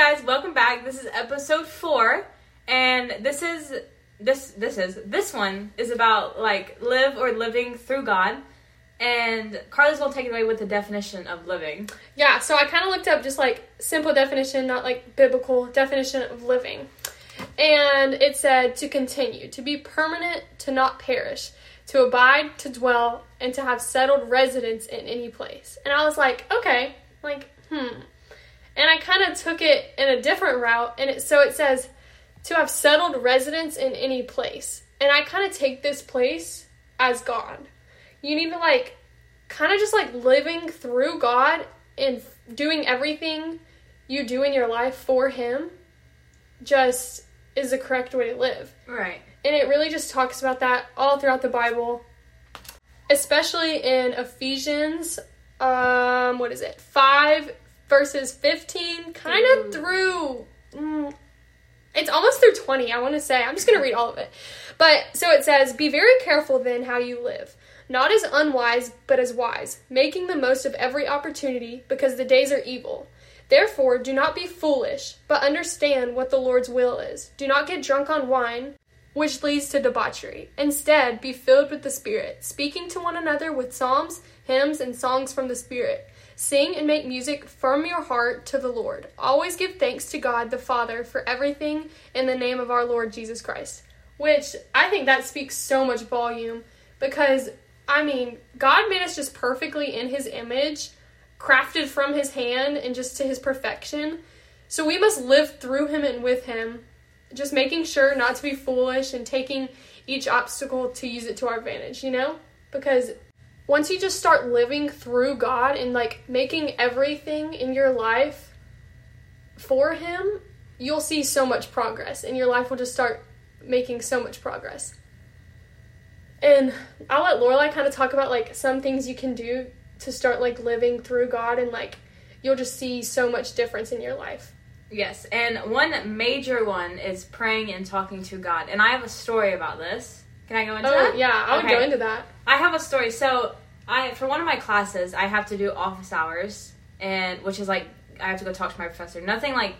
guys, welcome back. This is episode four, and this is this this is this one is about like live or living through God. And Carly's gonna take it away with the definition of living. Yeah, so I kind of looked up just like simple definition, not like biblical definition of living. And it said to continue, to be permanent, to not perish, to abide, to dwell, and to have settled residence in any place. And I was like, okay, like, hmm. Kind of took it in a different route, and it, so it says to have settled residence in any place. And I kind of take this place as God. You need to like kind of just like living through God and doing everything you do in your life for Him just is the correct way to live. Right. And it really just talks about that all throughout the Bible, especially in Ephesians, um, what is it, 5 verses 15, kind of through, mm, it's almost through 20, I want to say. I'm just going to read all of it. But so it says, Be very careful then how you live, not as unwise, but as wise, making the most of every opportunity, because the days are evil. Therefore, do not be foolish, but understand what the Lord's will is. Do not get drunk on wine, which leads to debauchery. Instead, be filled with the Spirit, speaking to one another with psalms, hymns, and songs from the Spirit. Sing and make music from your heart to the Lord. Always give thanks to God the Father for everything in the name of our Lord Jesus Christ. Which I think that speaks so much volume because, I mean, God made us just perfectly in His image, crafted from His hand and just to His perfection. So we must live through Him and with Him, just making sure not to be foolish and taking each obstacle to use it to our advantage, you know? Because once you just start living through God and like making everything in your life for Him, you'll see so much progress and your life will just start making so much progress. And I'll let Lorelai kind of talk about like some things you can do to start like living through God and like you'll just see so much difference in your life. Yes, and one major one is praying and talking to God. And I have a story about this. Can I go into Oh, that? yeah, I would Okay. go into that. I have a story. So I for one of my classes, I have to do office hours, and which is like I have to go talk to my professor. Nothing like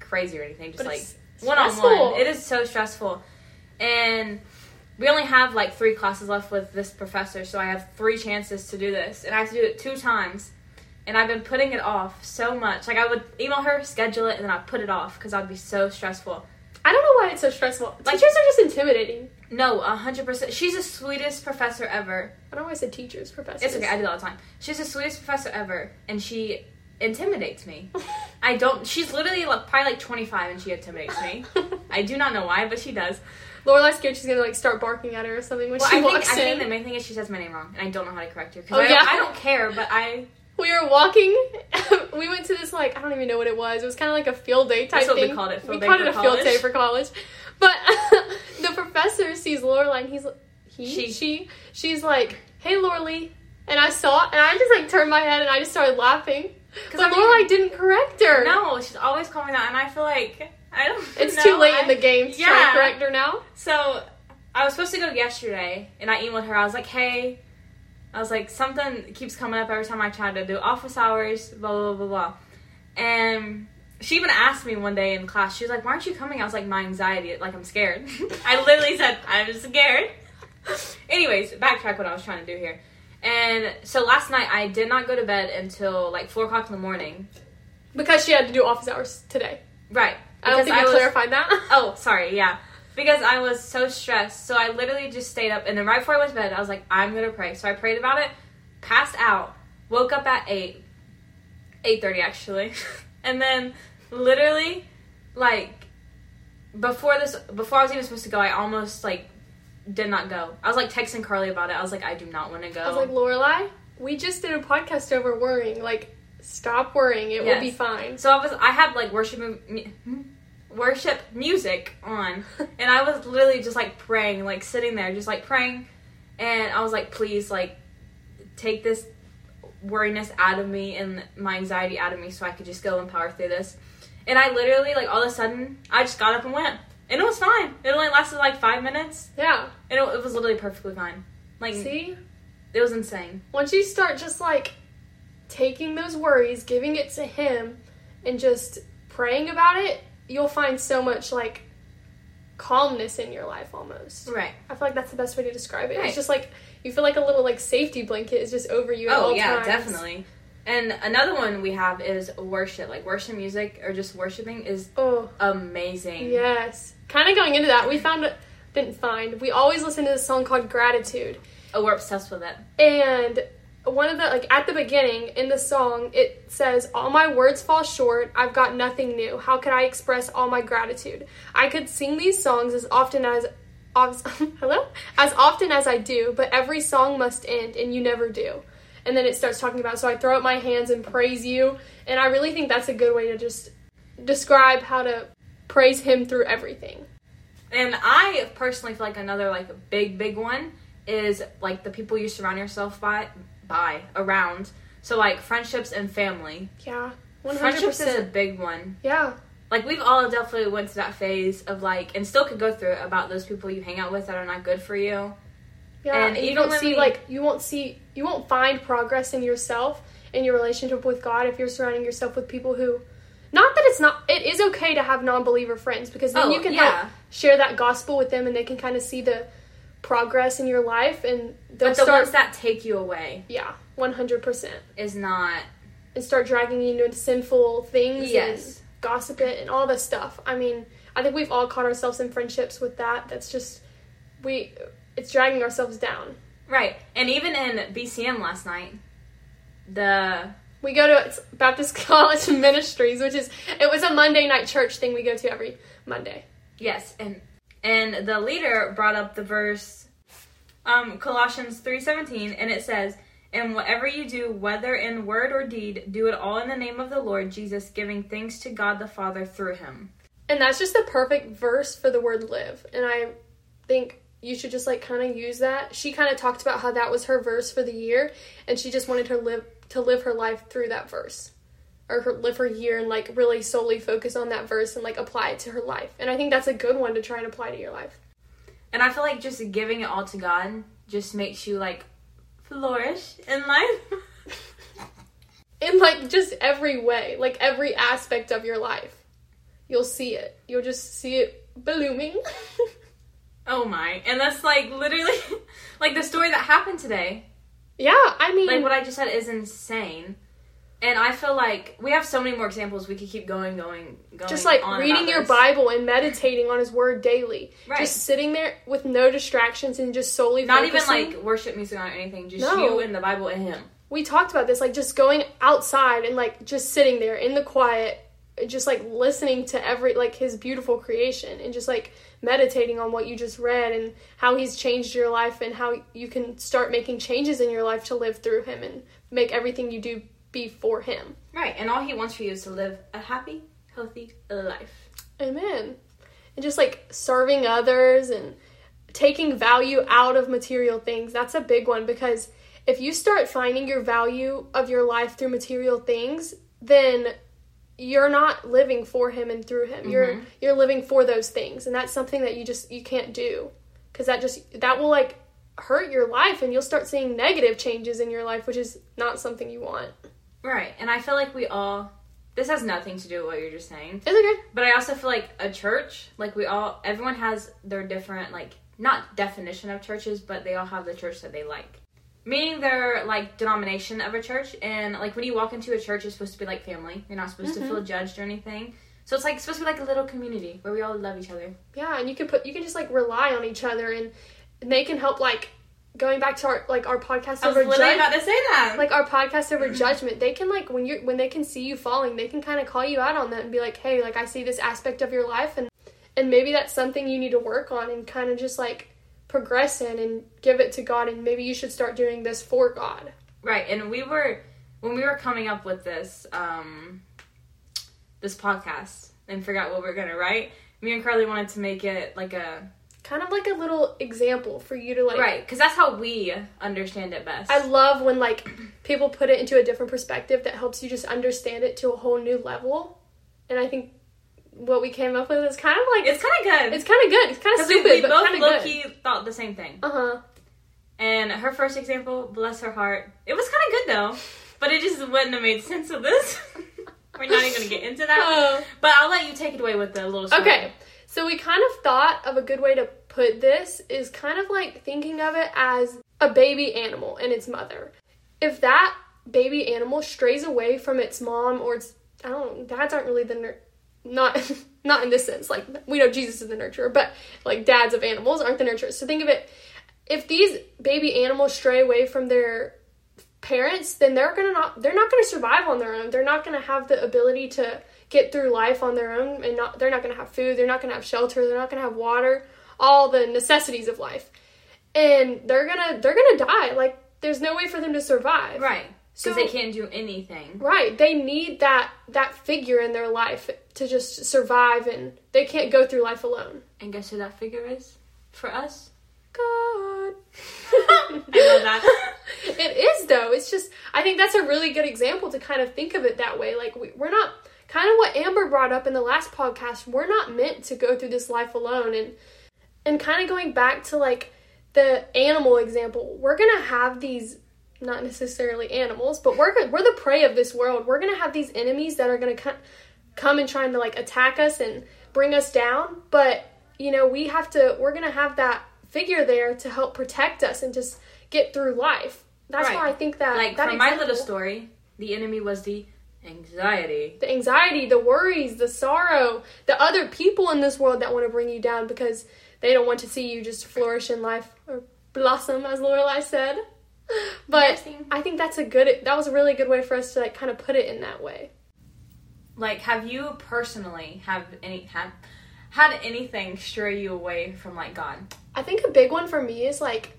crazy or anything, just like one on one. It is so stressful, and we only have like three classes left with this professor, so I have three chances to do this, and I have to do it two times. And I've been putting it off so much. Like I would email her, schedule it, and then I'd put it off because I'd be so stressful. I don't know why it's so stressful. Like- Teachers are just intimidating. No, a hundred percent. She's the sweetest professor ever. I don't know why I said teachers, professors. It's okay. I do that all the time. She's the sweetest professor ever, and she intimidates me. I don't. She's literally like, probably like 25, and she intimidates me. I do not know why, but she does. Lorelai's scared she's gonna like start barking at her or something when Well, she I think, walks I think in. the main thing is she says my name wrong, and I don't know how to correct her. Because Oh, I, don't- yeah? I don't care, but I. we were walking. we went to this like I don't even know what it was. It was kind of like a field day type That's what we thing. called it, field we called it a field day for college. But the professor sees Lorelai and he's he She. she she's like, "Hey, Lorelai," and I saw and I just like turned my head and I just started laughing. Because I mean- Lorelai didn't correct her. No, she's always calling that, and I feel like I don't. It's know, too late in the game to try to correct her now. So I was supposed to go yesterday, and I emailed her. I was like, "Hey," I was like, "Something keeps coming up every time I try to do office hours." Blah blah blah. blah. And she even asked me one day in class. She was like, "Why aren't you coming?" I was like, "My anxiety. Like I'm scared." I literally said, "I'm scared." Anyways, backtrack what I was trying to do here. And so last night I did not go to bed until like four o'clock in the morning. Because she had to do office hours today. Right. I don't think I was- clarified that. Oh, sorry, yeah. Because I was so stressed. So I literally just stayed up and then right before I went to bed, I was like, I'm gonna pray. So I prayed about it, passed out, woke up at eight. Eight thirty actually. and then literally like before this before I was even supposed to go, I almost like did not go. I was like texting Carly about it. I was like, I do not want to go. I was like, Lorelai, we just did a podcast over worrying. Like, stop worrying. It will be fine. So I was I had like worship mu- hmm, worship music on and I was literally just like praying, like sitting there just like praying and I was like please like take this worriness out of me and my anxiety out of me so I could just go and power through this. And I literally like all of a sudden I just got up and went. And it was fine. It only lasted like 5 minutes Yeah. and it, it was literally perfectly fine. Like See? it was insane. Once you start just like taking those worries, giving it to Him, and just praying about it, you'll find so much like calmness in your life almost. Right. I feel like that's the best way to describe it. Right. It's just like you feel like a little like safety blanket is just over you at Oh yeah, times. definitely. And another one we have is worship. Like worship music or just worshiping is Oh, amazing. yes. Kind of going into that, we found didn't find. We always listen to this song called Gratitude. Oh, we're obsessed with it. And one of the like at the beginning in the song it says all my words fall short i've got nothing new how could i express all my gratitude i could sing these songs as often as as- hello as often as i do but every song must end and you never do and then it starts talking about so i throw up my hands and praise you and i really think that's a good way to just describe how to praise him through everything And I personally feel like another like big big one is like the people you surround yourself by by around. So like friendships and family. yeah Friendships is a big one. yeah Like we've all definitely went to that phase of like and still could go through it about those people you hang out with that are not good for you. Yeah, And you don't see we- like you won't see you won't find progress in yourself in your relationship with God if you're surrounding yourself with people who not that it's not it is okay to have non-believer friends because then Oh, you can yeah. help share that gospel with them and they can kind of see the progress in your life and they'll But the start ones that take you away yeah 100% is not and start dragging you into sinful things Yes. and gossip it and all this stuff. I mean, I think we've all caught ourselves in friendships with that. That's just we it's dragging ourselves down. right. And even in BCM last night, the We go to Baptist College Ministries, which is it was a Monday night church thing we go to every Monday. Yes, and and the leader brought up the verse um Colossians 3:17 and it says, "And whatever you do, whether in word or deed, do it all in the name of the Lord Jesus, giving thanks to God the Father through him." And that's just the perfect verse for the word live. And I think you should just like kind of use that. She kind of talked about how that was her verse for the year and she just wanted her live to live her life through that verse. Or her, live her year and like really solely focus on that verse and like apply it to her life. And I think that's a good one to try and apply to your life. And I feel like just giving it all to God just makes you like flourish in life. In like just every way, like every aspect of your life. You'll see it. You'll just see it blooming. oh my. And that's like literally like the story that happened today. yeah, I mean Like what I just said is insane. And I feel like we have so many more examples. We could keep going, going, going. just like reading your this. Bible and meditating on his word daily. Right. Just sitting there with no distractions and just solely Not even like worship music or anything. Just No. you and the Bible and Him. we talked about this like just going outside and like just sitting there in the quiet just like listening to every like his beautiful creation and just like meditating on what you just read and how he's changed your life and how you can start making changes in your life to live through him and make everything you do be for him. Right. And all He wants for you is to live a happy, healthy life. Amen. And just like serving others and taking value out of material things. That's a big one because if you start finding your value of your life through material things, then you're not living for him and through him. You're mm-hmm. you're living for those things. And that's something that you just you can't do cuz that just that will like hurt your life and you'll start seeing negative changes in your life, which is not something you want. Right. And I feel like we all. This has nothing to do with what you're just saying. It's okay. But I also feel like a church, like we all, everyone has their different, like, not definition of churches, but they all have the church that they like. Meaning their, like, denomination of a church. And, like, when you walk into a church, it's supposed to be like family. You're not supposed to mm-hmm. feel judged or anything. So it's, like, supposed to be like a little community where we all love each other. Yeah, and you can put you can just like rely on each other and they can help like going back to our like our podcast I was over about to say that. like our podcast over mm-hmm. judgment they can like when you when they can see you falling they can kind of call you out on that and be like hey like i see this aspect of your life and and maybe that's something you need to work on and kind of just like progress in and give it to god and maybe you should start doing this for god Right, and we were when we were coming up with this um this podcast and out what we are gonna write. Me and Carly wanted to make it like a kind of like a little example for you to like right because that's how we understand it best. I love when like people put it into a different perspective that helps you just understand it to a whole new level. And I think what we came up with is kind of like it's kind of good. it's kind of good. It's kind of because we, stupid, we but both kind of good. thought the same thing. Uh huh. And her first example, bless her heart, it was kind of good though, but it just wouldn't have made sense of this. We're not even gonna get into that. Oh. But I'll let you take it away with the little story. Okay, so we kind of thought of a good way to put this is kind of like thinking of it as a baby animal and its mother. If that baby animal strays away from its mom or its I don't know, dads aren't really the not not in this sense. Like we know Jesus is the nurturer, but like dads of animals aren't the nurturers. So think of it if these baby animals stray away from their parents, then they're gonna not they're not gonna survive on their own. They're not gonna have the ability to get through life on their own and not they're not gonna have food, they're not gonna have shelter, they're not gonna have water, all the necessities of life. And they're gonna they're gonna die. Like there's no way for them to survive. Right. So- Because they can't do anything. Right. They need that that figure in their life to just survive and they can't go through life alone. And guess who that figure is? For us? God. I love that. it is though. It's just I think that's a really good example to kind of think of it that way. Like we, we're not kind of what Amber brought up in the last podcast. We're not meant to go through this life alone, and and kind of going back to like the animal example. We're gonna have these not necessarily animals, but we're we're the prey of this world. We're gonna have these enemies that are gonna come come and trying to like attack us and bring us down. But you know we have to. We're gonna have that figure there to help protect us and just get through life. That's Right. why I think that Like that for my little story, the enemy was the anxiety. the anxiety, the worries, the sorrow, the other people in this world that want to bring you down because they don't want to see you just flourish in life or blossom, as Lorelai said. But I think that's a good. That was a really good way for us to like kind of put it in that way. Like, have you personally have any have had anything stray you away from like God? I think a big one for me is like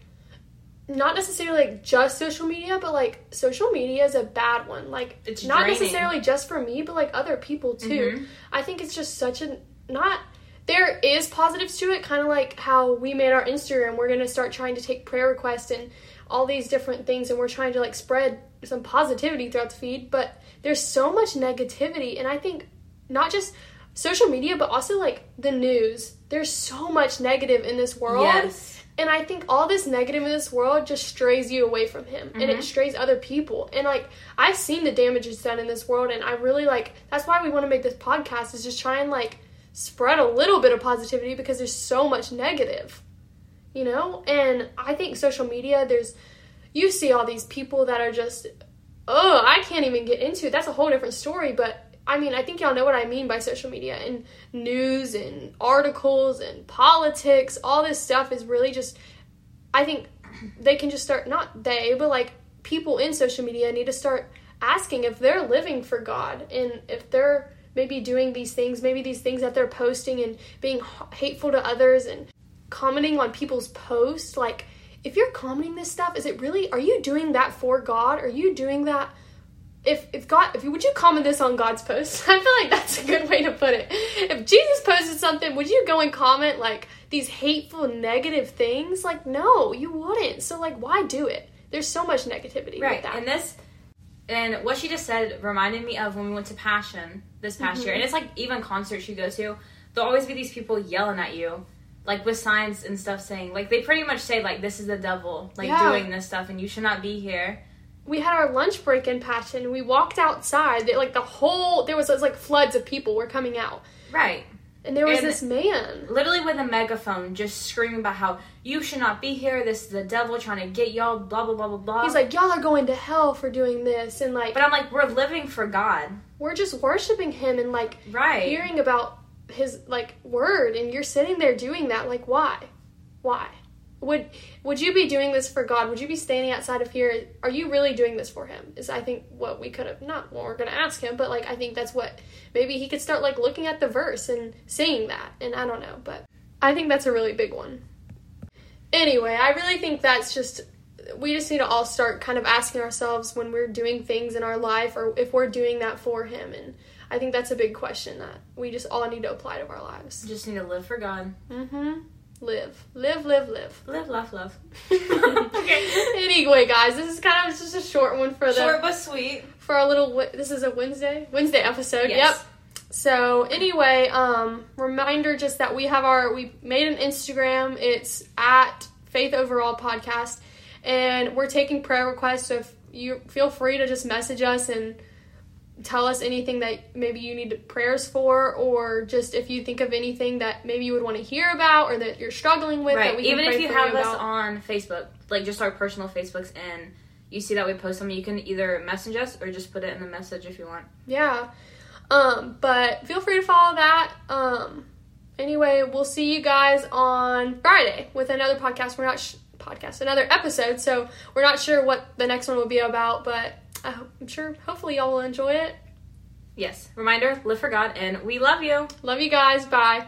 not necessarily like just social media, but like social media is a bad one. Like It's not draining. necessarily just for me, but like other people too. Mhm. I think it's just such a not there is positives to it, kind of like how we made our Instagram. We're gonna start trying to take prayer requests and all these different things, and we're trying to like spread some positivity throughout the feed. But there's so much negativity, and I think not just social media, but also like the news. There's so much negative in this world. Yes. And I think all this negative in this world just strays you away from him and it mm-hmm. strays other people. And like I've seen the damage it's done in this world and I really like that's why we want to make this podcast is just try and like spread a little bit of positivity because there's so much negative. You know? And I think social media there's you see all these people that are just oh, I can't even get into it. That's a whole different story, but I mean, I think y'all know what I mean by social media and news and articles and politics. All this stuff is really just, I think they can just start, not they, but like people in social media need to start asking if they're living for God and if they're maybe doing these things, maybe these things that they're posting and being hateful to others and commenting on people's posts. Like, if you're commenting this stuff, is it really, are you doing that for God? Are you doing that? if if God if you would you comment this on God's post? I feel like that's a good way to put it. If Jesus posted something, would you go and comment like these hateful negative things? Like no, you wouldn't. So like why do it? There's so much negativity Right. And this and what she just said reminded me of when we went to Passion this past Mm-hmm. year. And it's like even concerts you go to, there'll always be these people yelling at you. Like with signs and stuff saying like they pretty much say like this is the devil like Yeah. doing this stuff and you should not be here. we had our lunch break in Passion. We walked outside. Like the whole there was, was like floods of people were coming out, Right. and there was And- this man. Literally with a megaphone just screaming about how you should not be here, this is the devil trying to get y'all, blah blah blah blah blah. He's like, y'all are going to hell for doing this, and like But I'm like, we're living for God. we're just worshiping him and like Right. hearing about his like word and you're sitting there doing that like why? Why? Would would you be doing this for god? Would you be standing outside of here are you really doing this for him? Is i think what we could have not what we're gonna ask him but like i think that's what maybe he could start like looking at the verse and saying that and i don't know but i think that's a really big one. Anyway i really think that's just we just need to all start kind of asking ourselves when we're doing things in our life or if we're doing that for him and i think that's a big question that we just all need to apply to our lives Just need to live for God. mm-hmm live live live live Live, laugh, love. Okay. Anyway guys this is kind of just a short one for the Short but sweet. for our little this is a wednesday wednesday episode Yes. yep so anyway um reminder just that we have our we made an instagram it's at faith overall podcast and we're taking prayer requests so if you feel free to just message us and tell us anything that maybe you need prayers for, or just if you think of anything that maybe you would want to hear about or that you're struggling with. That Right. Even if you have us about. on Facebook, like just our personal Facebooks, and you see that we post them, you can either message us or just put it in the message if you want. Yeah. Um, but feel free to follow that. Um, anyway, we'll see you guys on Friday with another podcast. We're not sh- podcast, another episode. So we're not sure what the next one will be about, but hope, I'm sure hopefully y'all will enjoy it. Yes. Reminder: live for God, and we love you. Love you guys. Bye.